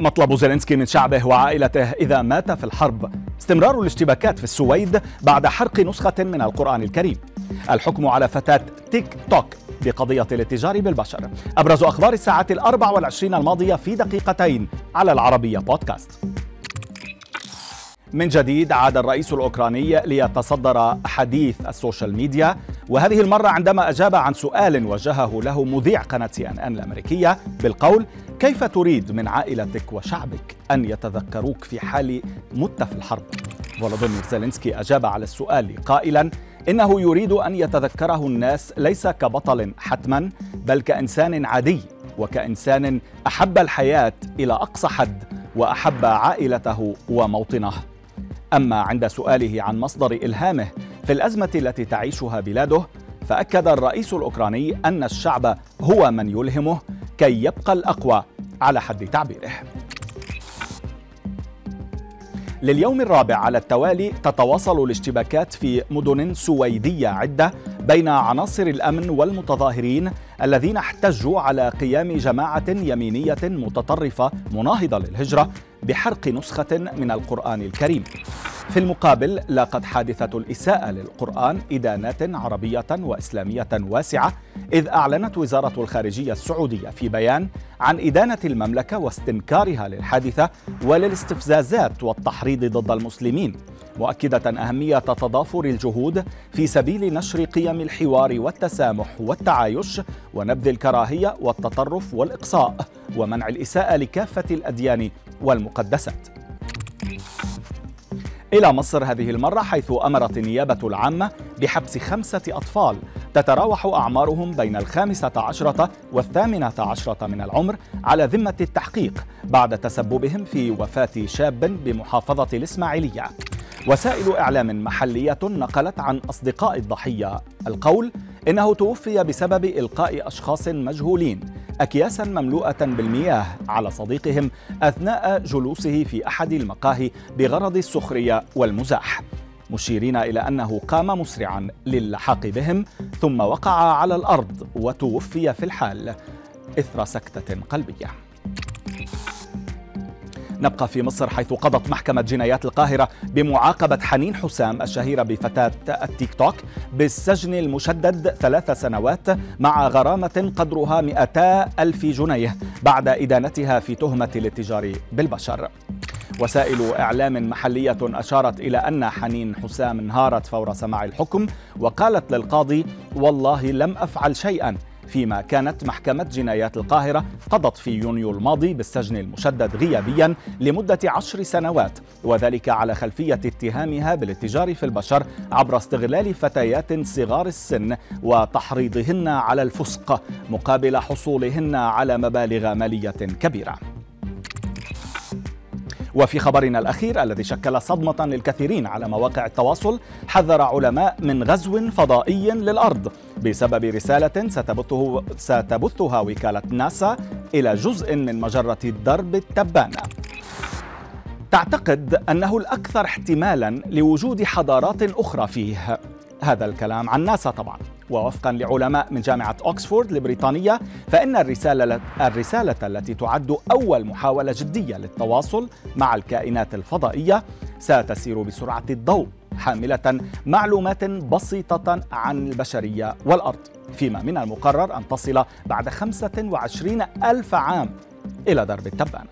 مطلب زيلينسكي من شعبه وعائلته إذا مات في الحرب. استمرار الاشتباكات في السويد بعد حرق نسخة من القرآن الكريم. الحكم على فتاة تيك توك بقضية الاتجار بالبشر. أبرز أخبار الساعة الأربع والعشرين الماضية في دقيقتين على العربية بودكاست. من جديد عاد الرئيس الأوكراني ليتصدر حديث السوشيال ميديا وهذه المرة عندما أجاب عن سؤال وجهه له مذيع قناة سي أن أن الأمريكية بالقول كيف تريد من عائلتك وشعبك أن يتذكروك في حال مت في الحرب؟ فولودومير زيلينسكي أجاب على السؤال قائلا إنه يريد أن يتذكره الناس ليس كبطل حتما بل كإنسان عادي وكإنسان أحب الحياة إلى أقصى حد وأحب عائلته وموطنه. أما عند سؤاله عن مصدر إلهامه في الأزمة التي تعيشها بلاده فأكد الرئيس الأوكراني أن الشعب هو من يلهمه كي يبقى الأقوى على حد تعبيره. لليوم الرابع على التوالي تتواصل الاشتباكات في مدن سويدية عدة بين عناصر الأمن والمتظاهرين الذين احتجوا على قيام جماعة يمينية متطرفة مناهضة للهجرة بحرق نسخة من القرآن الكريم. في المقابل لاقت حادثة الإساءة للقرآن إدانات عربية وإسلامية واسعة إذ أعلنت وزارة الخارجية السعودية في بيان عن إدانة المملكة واستنكارها للحادثة وللاستفزازات والتحريض ضد المسلمين مؤكدة أهمية تضافر الجهود في سبيل نشر قيم الحوار والتسامح والتعايش ونبذ الكراهية والتطرف والإقصاء ومنع الإساءة لكافة الأديان والمقدسات. إلى مصر هذه المرة حيث أمرت النيابة العامة بحبس خمسة أطفال تتراوح أعمارهم بين الخامسة عشرة والثامنة عشرة من العمر على ذمة التحقيق بعد تسببهم في وفاة شاب بمحافظة الإسماعيلية. وسائل إعلام محلية نقلت عن أصدقاء الضحية القول إنه توفي بسبب إلقاء أشخاص مجهولين أكياسا مملوءة بالمياه على صديقهم أثناء جلوسه في أحد المقاهي بغرض السخرية والمزاح مشيرين إلى أنه قام مسرعا للحاق بهم ثم وقع على الأرض وتوفي في الحال إثر سكتة قلبية. نبقى في مصر حيث قضت محكمة جنايات القاهرة بمعاقبة حنين حسام الشهيرة بفتاة التيك توك بالسجن المشدد ثلاث سنوات مع غرامة قدرها 200 ألف جنيه بعد إدانتها في تهمة الاتجار بالبشر. وسائل إعلام محلية أشارت إلى أن حنين حسام انهارت فور سماع الحكم وقالت للقاضي والله لم أفعل شيئا. فيما كانت محكمة جنايات القاهرة قضت في يونيو الماضي بالسجن المشدد غيابيا لمدة عشر سنوات وذلك على خلفية اتهامها بالاتجار في البشر عبر استغلال فتيات صغار السن وتحريضهن على الفسق مقابل حصولهن على مبالغ مالية كبيرة. وفي خبرنا الأخير الذي شكل صدمة للكثيرين على مواقع التواصل حذر علماء من غزو فضائي للأرض بسبب رسالة ستبثه ستبثها وكالة ناسا إلى جزء من مجرة درب التبانة. تعتقد أنه الأكثر احتمالا لوجود حضارات أخرى فيه. هذا الكلام عن ناسا طبعا. ووفقا لعلماء من جامعة أكسفورد البريطانية فإن الرسالة, الرسالة التي تعد أول محاولة جدية للتواصل مع الكائنات الفضائية ستسير بسرعة الضوء حاملة معلومات بسيطة عن البشرية والأرض. فيما من المقرر أن تصل بعد 25 ألف عام إلى درب التبانة